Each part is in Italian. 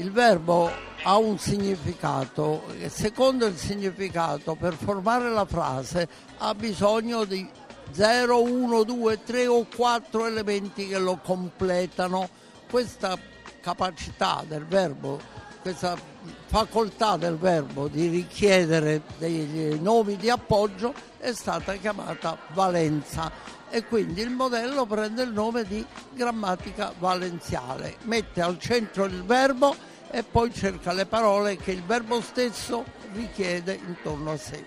Il verbo ha un significato e secondo il significato per formare la frase ha bisogno di 0, 1, 2, 3 o 4 elementi che lo completano. Questa capacità del verbo, questa facoltà del verbo di richiedere dei nomi di appoggio è stata chiamata valenza e quindi il modello prende il nome di grammatica valenziale, mette al centro il verbo e poi cerca le parole che il verbo stesso richiede intorno a sé.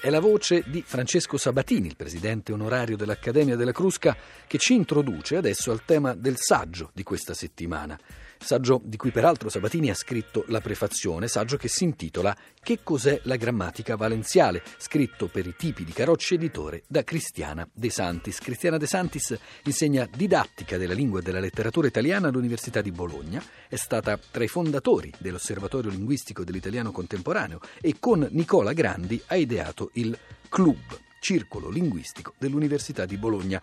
È la voce di Francesco Sabatini, il presidente onorario dell'Accademia della Crusca, che ci introduce adesso al tema del saggio di questa settimana saggio di cui peraltro Sabatini ha scritto la prefazione, saggio che si intitola Che cos'è la grammatica valenziale, scritto per i tipi di Carocci Editore da Cristiana De Santis. Cristiana De Santis insegna didattica della lingua e della letteratura italiana all'Università di Bologna, è stata tra i fondatori dell'Osservatorio Linguistico dell'Italiano Contemporaneo e con Nicola Grandi ha ideato il Club Circolo Linguistico dell'Università di Bologna.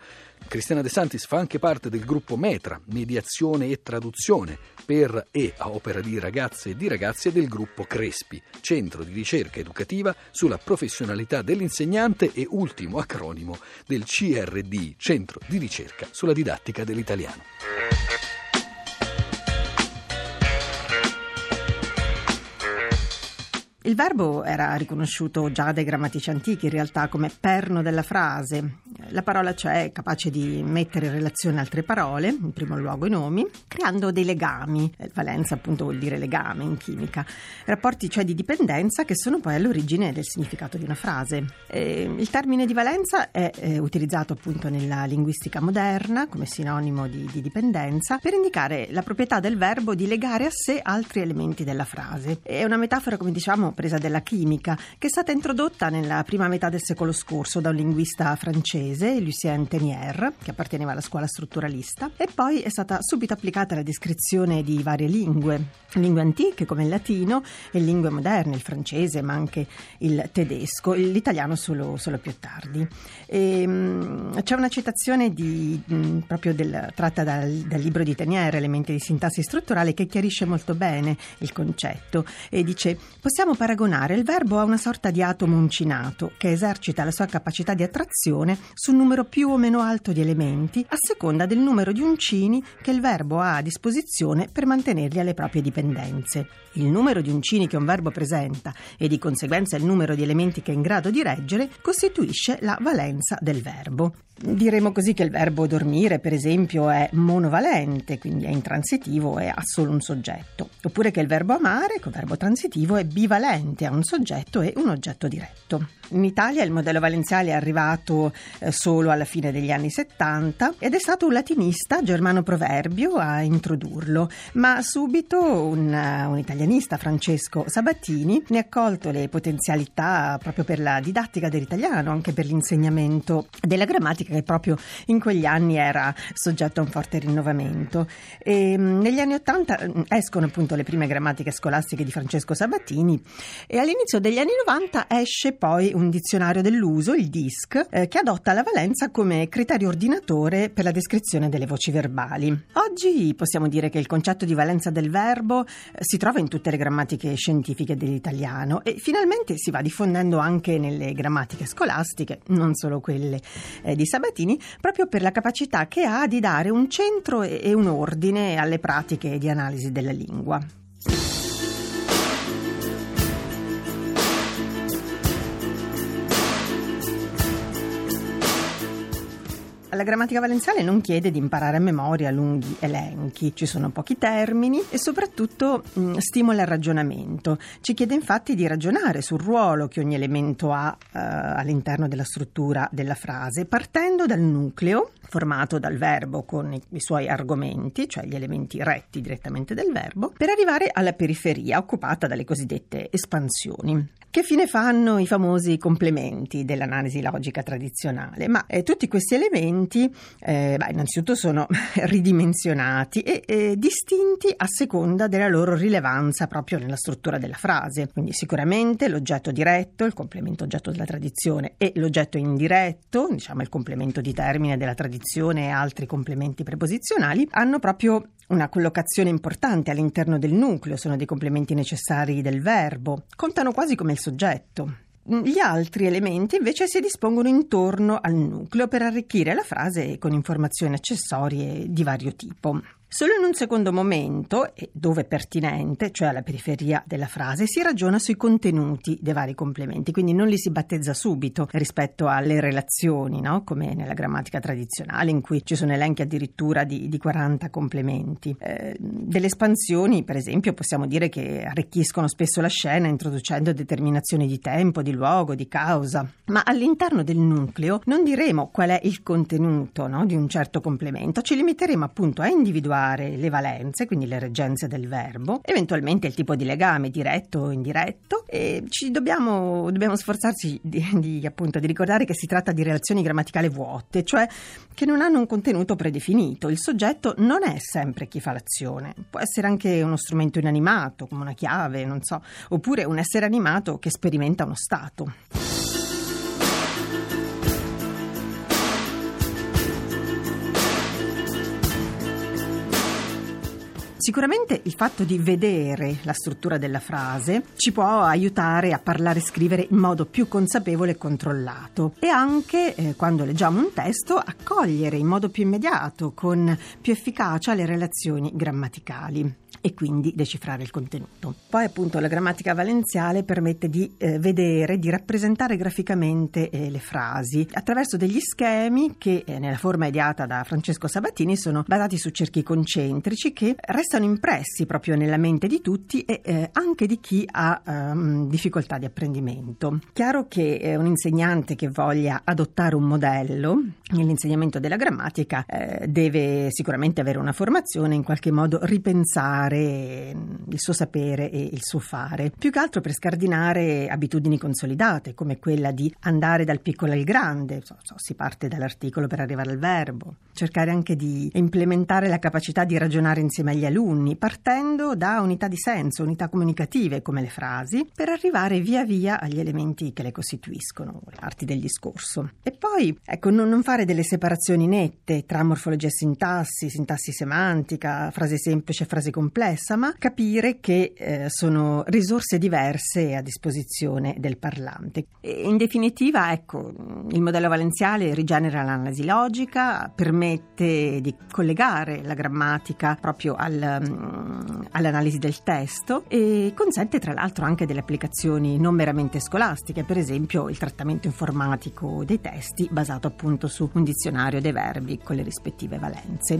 Cristiana De Santis fa anche parte del gruppo METRA, Mediazione e Traduzione, per e a opera di ragazze e di ragazzi e del gruppo Crespi, Centro di ricerca educativa sulla professionalità dell'insegnante e ultimo acronimo del CRD, Centro di ricerca sulla didattica dell'italiano. Il verbo era riconosciuto già dai grammatici antichi in realtà come perno della frase. La parola cioè è capace di mettere in relazione altre parole, in primo luogo i nomi, creando dei legami. Eh, valenza appunto vuol dire legame in chimica. Rapporti cioè di dipendenza che sono poi all'origine del significato di una frase. E il termine di valenza è, è, utilizzato appunto nella linguistica moderna come sinonimo di, di dipendenza per indicare la proprietà del verbo di legare a sé altri elementi della frase. È una metafora come diciamo presa della chimica, che è stata introdotta nella prima metà del secolo scorso da un linguista francese, Lucien Tenière, che apparteneva alla scuola strutturalista, e poi è stata subito applicata alla descrizione di varie lingue, lingue antiche come il latino e lingue moderne, il francese, ma anche il tedesco, l'italiano solo, solo più tardi. E, um, c'è una citazione di, um, proprio del, tratta dal, dal, libro di Tenière, Elementi di sintassi strutturale, che chiarisce molto bene il concetto e dice possiamo paragonare il verbo a una sorta di atomo uncinato che esercita la sua capacità di attrazione su un numero più o meno alto di elementi a seconda del numero di uncini che il verbo ha a disposizione per mantenerli alle proprie dipendenze. Il numero di uncini che un verbo presenta e di conseguenza il numero di elementi che è in grado di reggere costituisce la valenza del verbo. Diremo così che il verbo dormire, per esempio, è monovalente, quindi è intransitivo e ha solo un soggetto, oppure che il verbo amare, il verbo transitivo, è bivalente, ha un soggetto e un oggetto diretto. In Italia il modello valenziale è arrivato eh, solo alla fine degli anni 70 ed è stato un latinista, Germano Proverbio, a introdurlo, ma subito un, uh, un italianista, Francesco Sabatini, ne ha colto le potenzialità proprio per la didattica dell'italiano, anche per l'insegnamento della grammatica che proprio in quegli anni era soggetto a un forte rinnovamento. E, mm, negli anni 80 mm, escono appunto le prime grammatiche scolastiche di Francesco Sabatini e all'inizio degli anni 90 esce poi un dizionario dell'uso, il DISC, eh, che adotta la valenza come criterio ordinatore per la descrizione delle voci verbali. Oggi possiamo dire che il concetto di valenza del verbo eh, si trova in tutte le grammatiche scientifiche dell'italiano e finalmente si va diffondendo anche nelle grammatiche scolastiche, non solo quelle eh, di Sabatini, proprio per la capacità che ha di dare un centro e un ordine alle pratiche di analisi della lingua. La grammatica valenziale non chiede di imparare a memoria lunghi elenchi, ci sono pochi termini e soprattutto mh, mm, stimola il ragionamento. Ci chiede infatti di ragionare sul ruolo che ogni elemento ha uh, all'interno della struttura della frase, partendo dal nucleo formato dal verbo con i, i suoi argomenti, cioè gli elementi retti direttamente del verbo, per arrivare alla periferia occupata dalle cosiddette espansioni. Che fine fanno i famosi complementi dell'analisi logica tradizionale? Ma eh, tutti questi elementi complementi, eh, beh, innanzitutto sono ridimensionati e eh, distinti a seconda della loro rilevanza proprio nella struttura della frase. Quindi sicuramente l'oggetto diretto, il complemento oggetto della tradizione e l'oggetto indiretto, diciamo il complemento di termine della tradizione e altri complementi preposizionali, hanno proprio una collocazione importante all'interno del nucleo, sono dei complementi necessari del verbo, contano quasi come il soggetto. Gli altri elementi invece si dispongono intorno al nucleo per arricchire la frase con informazioni accessorie di vario tipo. Solo in un secondo momento, e dove pertinente, cioè alla periferia della frase, si ragiona sui contenuti dei vari complementi, quindi non li si battezza subito rispetto alle relazioni, no? come nella grammatica tradizionale in cui ci sono elenchi addirittura di, di 40 complementi. Eh, delle espansioni, per esempio, possiamo dire che arricchiscono spesso la scena introducendo determinazioni di tempo, di luogo, di causa, ma all'interno del nucleo non diremo qual è il contenuto no? di un certo complemento, ci limiteremo appunto a individuare individuare le valenze, quindi le reggenze del verbo, eventualmente il tipo di legame diretto o indiretto e ci dobbiamo, dobbiamo sforzarci di, di, appunto, di ricordare che si tratta di relazioni grammaticali vuote, cioè che non hanno un contenuto predefinito. Il soggetto non è sempre chi fa l'azione, può essere anche uno strumento inanimato, come una chiave, non so, oppure un essere animato che sperimenta uno stato. Sicuramente il fatto di vedere la struttura della frase ci può aiutare a parlare e scrivere in modo più consapevole e controllato. E anche eh, quando leggiamo un testo a cogliere in modo più immediato, con più efficacia le relazioni grammaticali e quindi decifrare il contenuto. Poi appunto la grammatica valenziale permette di eh, vedere, di rappresentare graficamente eh, le frasi attraverso degli schemi che eh, nella forma ideata da Francesco Sabatini sono basati su cerchi concentrici che restano impressi proprio nella mente di tutti e eh, anche di chi ha ehm, difficoltà di apprendimento. Chiaro che eh, un insegnante che voglia adottare un modello nell'insegnamento della grammatica eh, deve sicuramente avere una formazione, in qualche modo ripensare il suo sapere e il suo fare, più che altro per scardinare abitudini consolidate come quella di andare dal piccolo al grande, so, so, si parte dall'articolo per arrivare al verbo, cercare anche di implementare la capacità di ragionare insieme agli alunni, partendo da unità di senso, unità comunicative come le frasi, per arrivare via via agli elementi che le costituiscono, le parti del discorso. E poi, ecco, non, non fare delle separazioni nette tra morfologia e sintassi, sintassi semantica, frase semplice e frase complessa, ma capire che eh, sono risorse diverse a disposizione del parlante. E in definitiva, ecco, il modello valenziale rigenera l'analisi logica, permette permette di collegare la grammatica proprio al, um, all'analisi del testo e consente tra l'altro anche delle applicazioni non meramente scolastiche, per esempio il trattamento informatico dei testi basato appunto su un dizionario dei verbi con le rispettive valenze.